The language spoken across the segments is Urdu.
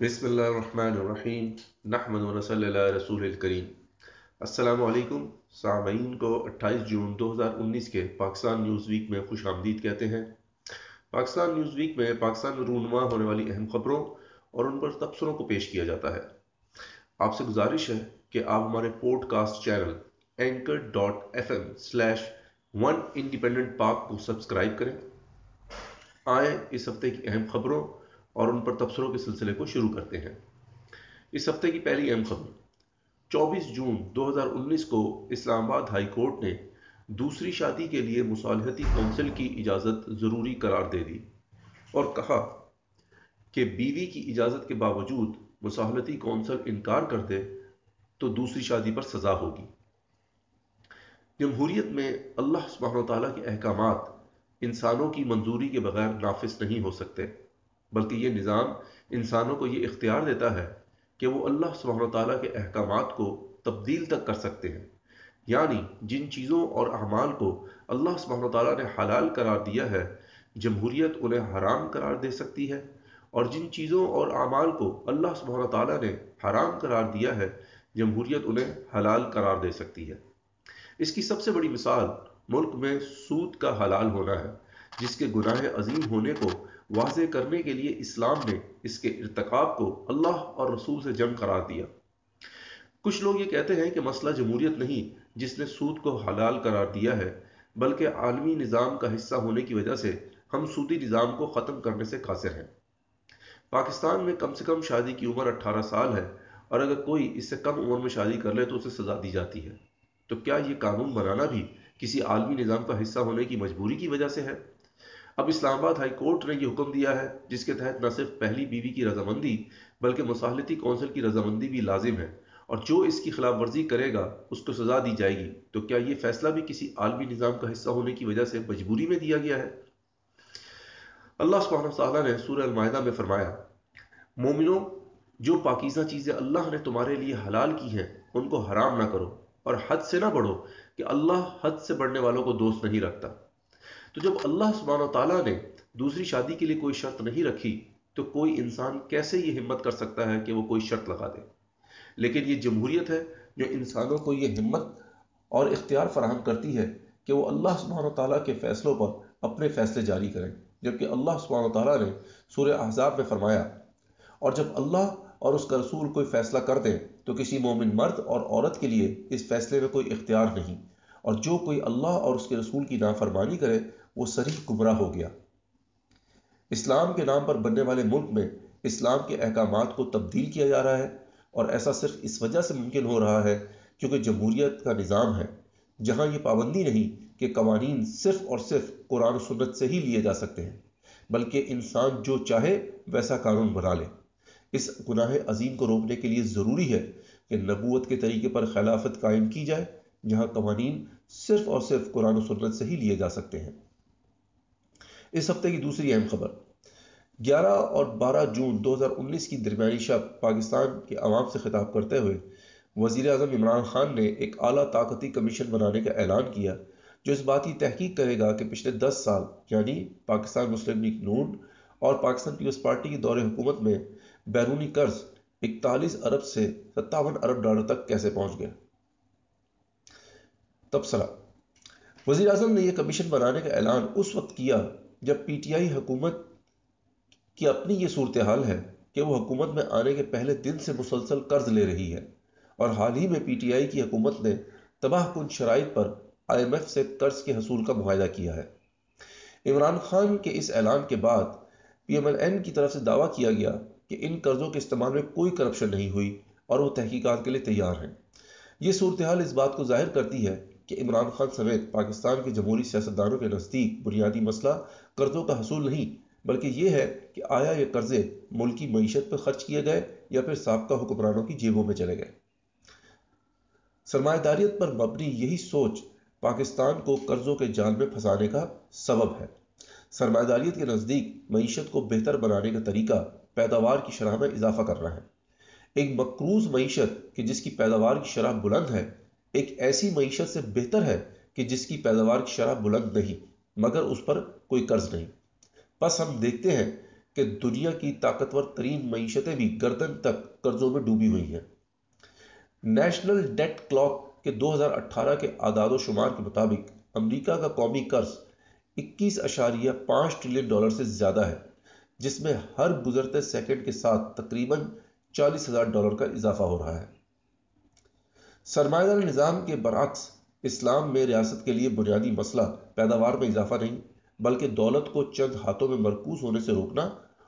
بسم اللہ الرحمن الرحیم۔ نحمد و صلی اللہ رسول الکریم۔ السلام علیکم۔ سامعین کو اٹھائیس جون دو ہزار انیس کے پاکستان نیوز ویک میں خوش آمدید کہتے ہیں۔ پاکستان نیوز ویک میں پاکستان میں رونما ہونے والی اہم خبروں اور ان پر تبصروں کو پیش کیا جاتا ہے۔ آپ سے گزارش ہے کہ آپ ہمارے podcast channel anchor dot F M slash one independent Pak کو سبسکرائب کریں۔ آئیں اس ہفتے کی اہم خبروں اور ان پر تبصروں کے سلسلے کو شروع کرتے ہیں۔ اس ہفتے کی پہلی اہم خبر، چوبیس جون دو ہزار انیس کو اسلام آباد ہائی کورٹ نے دوسری شادی کے لیے مصالحتی کونسل کی اجازت ضروری قرار دے دی اور کہا کہ بیوی کی اجازت کے باوجود مصالحتی کونسل انکار کر دے تو دوسری شادی پر سزا ہوگی۔ جمہوریت میں اللہ سبحانہ و تعالیٰ کے احکامات انسانوں کی منظوری کے بغیر نافذ نہیں ہو سکتے۔ بلکہ یہ نظام انسانوں کو یہ اختیار دیتا ہے کہ وہ اللہ سبحانہ تعالیٰ کے احکامات کو تبدیل تک کر سکتے ہیں۔ یعنی جن چیزوں اور اعمال کو اللہ سبحانہ تعالیٰ نے حلال قرار دیا ہے، جمہوریت انہیں حرام قرار دے سکتی ہے۔ اور جن چیزوں اور اعمال کو اللہ سبحانہ تعالیٰ نے حرام قرار دیا ہے، جمہوریت انہیں حلال قرار دے سکتی ہے۔ اس کی سب سے بڑی مثال ملک میں سود کا حلال ہونا ہے، جس کے گناہ عظیم ہونے کو واضح کرنے کے لیے اسلام نے اس کے ارتقاب کو اللہ اور رسول سے جنگ قرار دیا۔ کچھ لوگ یہ کہتے ہیں کہ مسئلہ جمہوریت نہیں جس نے سود کو حلال قرار دیا ہے، بلکہ عالمی نظام کا حصہ ہونے کی وجہ سے ہم سودی نظام کو ختم کرنے سے قاصر ہیں۔ پاکستان میں کم سے کم شادی کی عمر اٹھارہ سال ہے اور اگر کوئی اس سے کم عمر میں شادی کر لے تو اسے سزا دی جاتی ہے۔ تو کیا یہ قانون بنانا بھی کسی عالمی نظام کا حصہ ہونے کی مجبوری کی وجہ سے ہے؟ اب اسلام آباد ہائی کورٹ نے یہ حکم دیا ہے، جس کے تحت نہ صرف پہلی بیوی کی رضامندی، بلکہ مصالحتی کونسل کی رضامندی بھی لازم ہے۔ اور جو اس کی خلاف ورزی کرے گا، اس کو سزا دی جائے گی۔ تو کیا یہ فیصلہ بھی کسی عالمی نظام کا حصہ ہونے کی وجہ سے مجبوری میں دیا گیا ہے؟ اللہ سبحانہ تعالیٰ نے سورہ المائدہ میں فرمایا، مومنوں، جو پاکیزہ چیزیں اللہ نے تمہارے لیے حلال کی ہیں، ان کو حرام نہ کرو۔ اور حد سے نہ بڑھو کہ اللہ حد سے بڑھنے والوں کو دوست نہیں رکھتا۔ تو جب اللہ سبحانہ و تعالیٰ نے دوسری شادی کے لیے کوئی شرط نہیں رکھی، تو کوئی انسان کیسے یہ ہمت کر سکتا ہے کہ وہ کوئی شرط لگا دے؟ لیکن یہ جمہوریت ہے جو انسانوں کو یہ ہمت اور اختیار فراہم کرتی ہے کہ وہ اللہ سبحانہ و تعالیٰ کے فیصلوں پر اپنے فیصلے جاری کریں۔ جبکہ اللہ سبحانہ و تعالیٰ نے سورہ احزاب میں فرمایا، اور جب اللہ اور اس کا رسول کوئی فیصلہ کر دیں، تو کسی مومن مرد اور عورت کے لیے اس فیصلے میں کوئی اختیار نہیں۔ اور جو کوئی اللہ اور اس کے رسول کی نافرمانی کرے وہ سریح گمراہ ہو گیا۔ اسلام کے نام پر بننے والے ملک میں اسلام کے احکامات کو تبدیل کیا جا رہا ہے اور ایسا صرف اس وجہ سے ممکن ہو رہا ہے کیونکہ جمہوریت کا نظام ہے، جہاں یہ پابندی نہیں کہ قوانین صرف اور صرف قرآن و سنت سے ہی لیے جا سکتے ہیں، بلکہ انسان جو چاہے ویسا قانون بنا لے۔ اس گناہ عظیم کو روکنے کے لیے ضروری ہے کہ نبوت کے طریقے پر خلافت قائم کی جائے، جہاں قوانین صرف اور صرف قرآن و سنت سے ہی لیے جا سکتے ہیں۔ اس ہفتے کی دوسری اہم خبر۔ گیارہ اور بارہ جون دو ہزار انیس کی درمیانی شب پاکستان کے عوام سے خطاب کرتے ہوئے وزیر اعظم عمران خان نے ایک اعلیٰ طاقتی کمیشن بنانے کا اعلان کیا، جو اس بات کی تحقیق کرے گا کہ پچھلے دس سال یعنی پاکستان مسلم لیگ نون اور پاکستان پیپلز پارٹی کے دور حکومت میں بیرونی قرض اکتالیس ارب سے ستاون ارب ڈالر تک کیسے پہنچ گیا تبصرہ۔ وزیر اعظم نے یہ کمیشن بنانے کا اعلان اس وقت کیا جب پی ٹی آئی حکومت کی اپنی یہ صورتحال ہے کہ وہ حکومت میں آنے کے پہلے دن سے مسلسل قرض لے رہی ہے اور حال ہی میں پی ٹی آئی کی حکومت نے تباہ کن شرائط پر آئی ایم ایف سے قرض کے حصول کا معاہدہ کیا ہے۔ عمران خان کے اس اعلان کے بعد پی ایم ایل این کی طرف سے دعویٰ کیا گیا کہ ان قرضوں کے استعمال میں کوئی کرپشن نہیں ہوئی اور وہ تحقیقات کے لیے تیار ہیں۔ یہ صورتحال اس بات کو ظاہر کرتی ہے کہ عمران خان سمیت پاکستان کے جمہوری سیاستدانوں کے نزدیک بنیادی مسئلہ قرضوں کا حصول نہیں، بلکہ یہ ہے کہ آیا یہ قرضے ملکی معیشت پر خرچ کیے گئے یا پھر سابقہ حکمرانوں کی جیبوں میں چلے گئے۔ سرمایہ داریت پر مبنی یہی سوچ پاکستان کو قرضوں کے جال میں پھنسانے کا سبب ہے۔ سرمایہ داریت کے نزدیک معیشت کو بہتر بنانے کا طریقہ پیداوار کی شرح میں اضافہ کرنا ہے۔ ایک مقروض معیشت کہ جس کی پیداوار کی شرح بلند ہے ایک ایسی معیشت سے بہتر ہے کہ جس کی پیداوار کی شرح بلند نہیں، مگر اس پر کوئی قرض نہیں۔ بس ہم دیکھتے ہیں کہ دنیا کی طاقتور ترین معیشتیں بھی گردن تک قرضوں میں ڈوبی ہوئی ہیں۔ نیشنل ڈیٹ کلاک کے دو ہزار اٹھارہ کے اعداد و شمار کے مطابق امریکہ کا قومی قرض اکیس اشاریہ پانچ ٹریلین ڈالر سے زیادہ ہے، جس میں ہر گزرتے سیکنڈ کے ساتھ تقریباً چالیس ہزار ڈالر کا اضافہ ہو رہا ہے۔ سرمایہ داری نظام کے برعکس اسلام میں ریاست کے لیے بنیادی مسئلہ پیداوار میں اضافہ نہیں، بلکہ دولت کو چند ہاتھوں میں مرکوز ہونے سے روکنا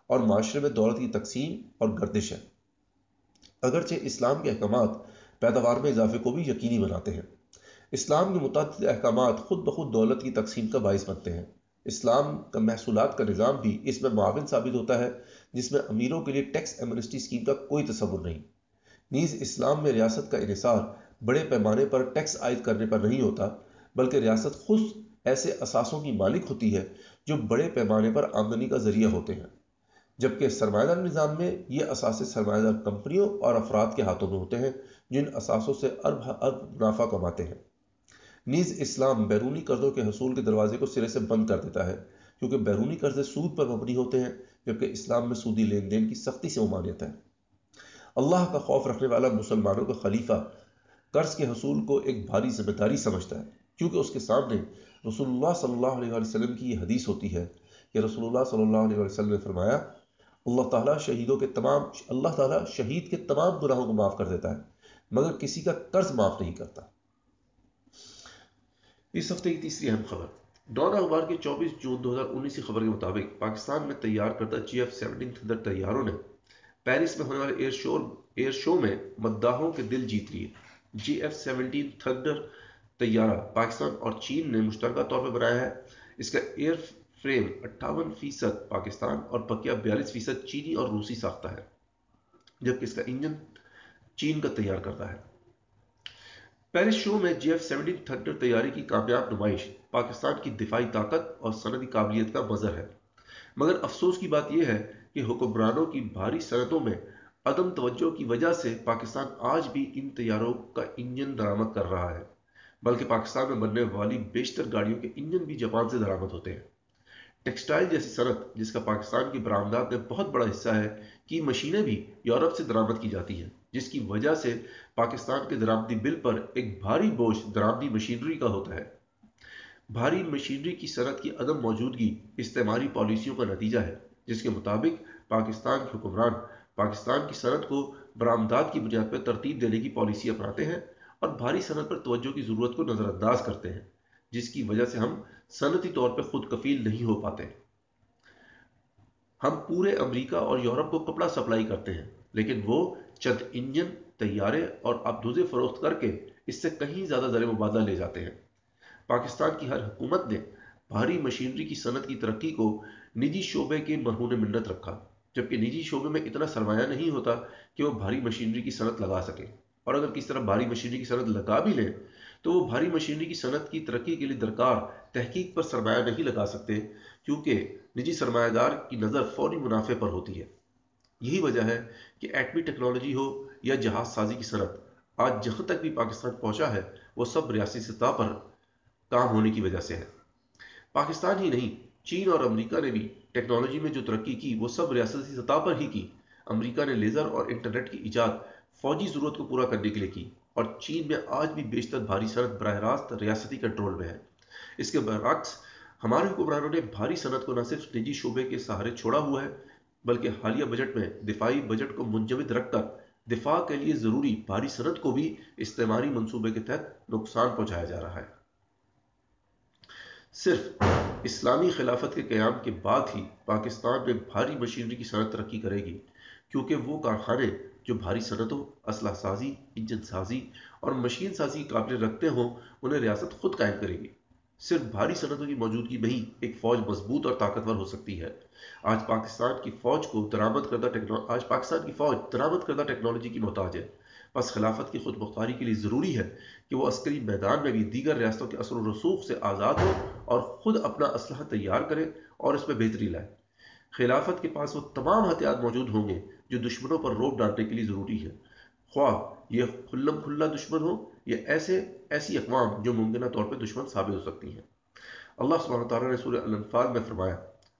اور معاشرے میں دولت کی تقسیم اور گردش ہے۔ اگرچہ اسلام کے احکامات پیداوار میں اضافے کو بھی یقینی بناتے ہیں، اسلام کے متعدد احکامات خود بخود دولت کی تقسیم کا باعث بنتے ہیں۔ اسلام کا محصولات کا نظام بھی اس میں معاون ثابت ہوتا ہے، جس میں امیروں کے لیے ٹیکس ایمنسٹی اسکیم کا کوئی تصور نہیں۔ نیز اسلام میں ریاست کا انحصار بڑے پیمانے پر ٹیکس عائد کرنے پر نہیں ہوتا، بلکہ ریاست خود ایسے اثاثوں کی مالک ہوتی ہے جو بڑے پیمانے پر آمدنی کا ذریعہ ہوتے ہیں۔ جبکہ سرمایہ دار نظام میں یہ اثاثے سرمایہ دار کمپنیوں اور افراد کے ہاتھوں میں ہوتے ہیں، جن اثاثوں سے ارب ارب منافع کماتے ہیں۔ نیز اسلام بیرونی قرضوں کے حصول کے دروازے کو سرے سے بند کر دیتا ہے، کیونکہ بیرونی قرضے سود پر مبنی ہوتے ہیں، جبکہ اسلام میں سودی لین دین کی سختی سے ممانعت ہے۔ اللہ کا خوف رکھنے والا مسلمانوں کا خلیفہ قرض کے حصول کو ایک بھاری ذمہ داری سمجھتا ہے۔ کیونکہ اس کے سامنے رسول اللہ صلی اللہ علیہ وسلم کی یہ حدیث ہوتی ہے کہ رسول اللہ صلی اللہ علیہ وسلم نے فرمایا، اللہ تعالیٰ شہیدوں کے تمام، اللہ تعالیٰ شہید کے تمام گناہوں کو معاف کر دیتا ہے، مگر کسی کا قرض معاف نہیں کرتا۔ اس ہفتے کی تیسری اہم خبر ڈون اخبار کے چوبیس جون دو ہزار انیس کی خبر کے مطابق پاکستان میں تیار کردہ جی ایف سیونٹین تھنڈر طیاروں نے پیرس میں ہونے والے ایئر شو ایئر شو میں مداحوں کے دل جیت لیے۔ جی ایف سیونٹین تھنڈر طیارہ پاکستان اور چین نے مشترکہ طور پر بنایا ہے۔ اس کا ایئر فریم اٹھاون فیصد پاکستان اور بقیہ بیالیس فیصد چینی اور روسی ساختہ ہے، جبکہ اس کا انجن چین کا تیار کرتا ہے۔ پیرس شو میں جی ایف سیونٹین تھنڈر تیاری کی کامیاب نمائش پاکستان کی دفاعی طاقت اور صنعتی قابلیت کا مظہر ہے۔ مگر افسوس کی بات یہ ہے کہ حکمرانوں کی بھاری صنعتوں میں عدم توجہ کی وجہ سے پاکستان آج بھی ان طیاروں کا انجن درامت کر رہا ہے، بلکہ پاکستان میں بننے والی بیشتر گاڑیوں کے انجن بھی جاپان سے درامت ہوتے ہیں۔ ٹیکسٹائل جیسی صنعت، جس کا پاکستان کی برآمدات میں بہت بڑا حصہ ہے، کی مشینیں بھی یورپ سے درامت کی جاتی ہیں، جس کی وجہ سے پاکستان کے درامدی بل پر ایک بھاری بوجھ درامدی مشینری کا ہوتا ہے۔ بھاری مشینری کی صنعت کی عدم موجودگی، استعماری پالیسیوں کا نتیجہ ہے، جس کے مطابق پاکستان کے حکمران پاکستان کی صنعت کو برآمدات کی بنیاد پر ترتیب دینے کی پالیسی اپناتے ہیں اور بھاری صنعت پر توجہ کی ضرورت کو نظر انداز کرتے ہیں، جس کی وجہ سے ہم صنعتی طور پر خود کفیل نہیں ہو پاتے۔ ہم پورے امریکہ اور یورپ کو کپڑا سپلائی کرتے ہیں، لیکن وہ چند انجن، طیارے اور ابدوزے فروخت کر کے اس سے کہیں زیادہ زر مبادلہ لے جاتے ہیں۔ پاکستان کی ہر حکومت نے بھاری مشینری کی صنعت کی ترقی کو نجی شعبے کے مرہون منت رکھا۔ جبکہ نجی شعبے میں اتنا سرمایہ نہیں ہوتا کہ وہ بھاری مشینری کی صنعت لگا سکے۔ اور اگر کس طرح بھاری مشینری کی صنعت لگا بھی لیں تو وہ بھاری مشینری کی صنعت کی ترقی کے لیے درکار تحقیق پر سرمایہ نہیں لگا سکتے، کیونکہ نجی سرمایہ دار کی نظر فوری منافع پر ہوتی ہے۔ یہی وجہ ہے کہ ایٹمی ٹیکنالوجی ہو یا جہاز سازی کی صنعت، آج جہاں تک بھی پاکستان پہنچا ہے، وہ سب ریاستی سطح پر کام ہونے کی وجہ سے ہے۔ پاکستان ہی نہیں چین اور امریکہ نے بھی ٹیکنالوجی میں جو ترقی کی، وہ سب ریاستی سطح پر ہی کی۔ امریکہ نے لیزر اور انٹرنیٹ کی ایجاد فوجی ضرورت کو پورا کرنے کے لیے کی اور چین میں آج بھی بیشتر بھاری صنعت براہ راست ریاستی کنٹرول میں ہے۔ اس کے برعکس، ہمارے حکمرانوں نے بھاری صنعت کو نہ صرف نجی شعبے کے سہارے چھوڑا ہوا ہے، بلکہ حالیہ بجٹ میں دفاعی بجٹ کو منجمد رکھ کر دفاع کے لیے ضروری بھاری صنعت کو بھی استعماری منصوبے کے تحت نقصان پہنچایا جا رہا ہے۔ صرف اسلامی خلافت کے قیام کے بعد ہی پاکستان میں بھاری مشینری کی صنعت ترقی کرے گی، کیونکہ وہ کارخانے جو بھاری صنعتوں، اسلحہ سازی، انجن سازی اور مشین سازی کی قابل رکھتے ہوں، انہیں ریاست خود قائم کرے گی صرف بھاری صنعتوں کی موجودگی میں ہی ایک فوج مضبوط اور طاقتور ہو سکتی ہے۔ آج پاکستان کی فوج کو درامد کردہ آج پاکستان کی فوج درامد کردہ ٹیکنالوجی کی محتاج ہے۔ بس خلافت کی خود مختاری کے لیے ضروری ہے کہ وہ عسکری میدان میں بھی دیگر ریاستوں کے اثر و رسوخ سے آزاد ہو اور خود اپنا اسلحہ تیار کرے اور اس میں بہتری لائے۔ خلافت کے پاس وہ تمام ہتھیار موجود ہوں گے جو دشمنوں پر روپ ڈالنے کے لیے ضروری ہے۔ خواہ یہ کھلم کھلا دشمن ہو یا ایسے، ایسی اقوام جو ممکنہ طور پہ دشمن ثابت ہو سکتی ہیں۔ اللہ سبحانہ تعالیٰ نے سورہ الانفال میں فرمایا،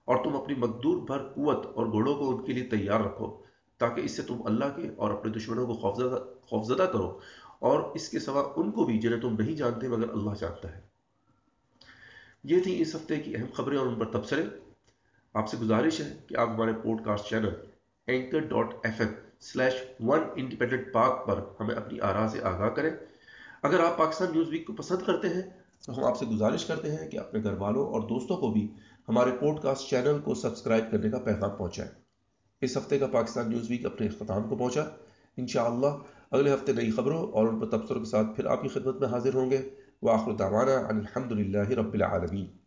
اور تم اپنی مقدور بھر قوت اور گھوڑوں کو ان کے لیے تیار رکھو۔ تاکہ اس سے تم اللہ کے اور اپنے دشمنوں کو خوفزدہ خوفزدہ کرو اور اس کے سوا ان کو بھی جنہیں تم نہیں جانتے مگر اللہ جانتا ہے۔ یہ تھی اس ہفتے کی اہم خبریں اور ان پر تبصرے۔ آپ سے گزارش ہے کہ آپ ہمارے podcast channel anchor dot F M slash one independent Pak پر ہمیں اپنی آراہ سے آگاہ کریں۔ اگر آپ پاکستان نیوز ویک کو پسند کرتے ہیں تو ہم آپ سے گزارش کرتے ہیں کہ اپنے گھر والوں اور دوستوں کو بھی ہمارے پوڈ کاسٹ چینل کو سبسکرائب کرنے کا پیغام پہنچائیں۔ اس ہفتے کا پاکستان نیوز ویک اپنے اختتام کو پہنچا۔ انشاءاللہ، اگلے ہفتے نئی خبروں اور ان پر تبصروں کے ساتھ پھر آپ کی خدمت میں حاضر ہوں گے۔ وآخر دعوانا الحمد للہ رب العالمین۔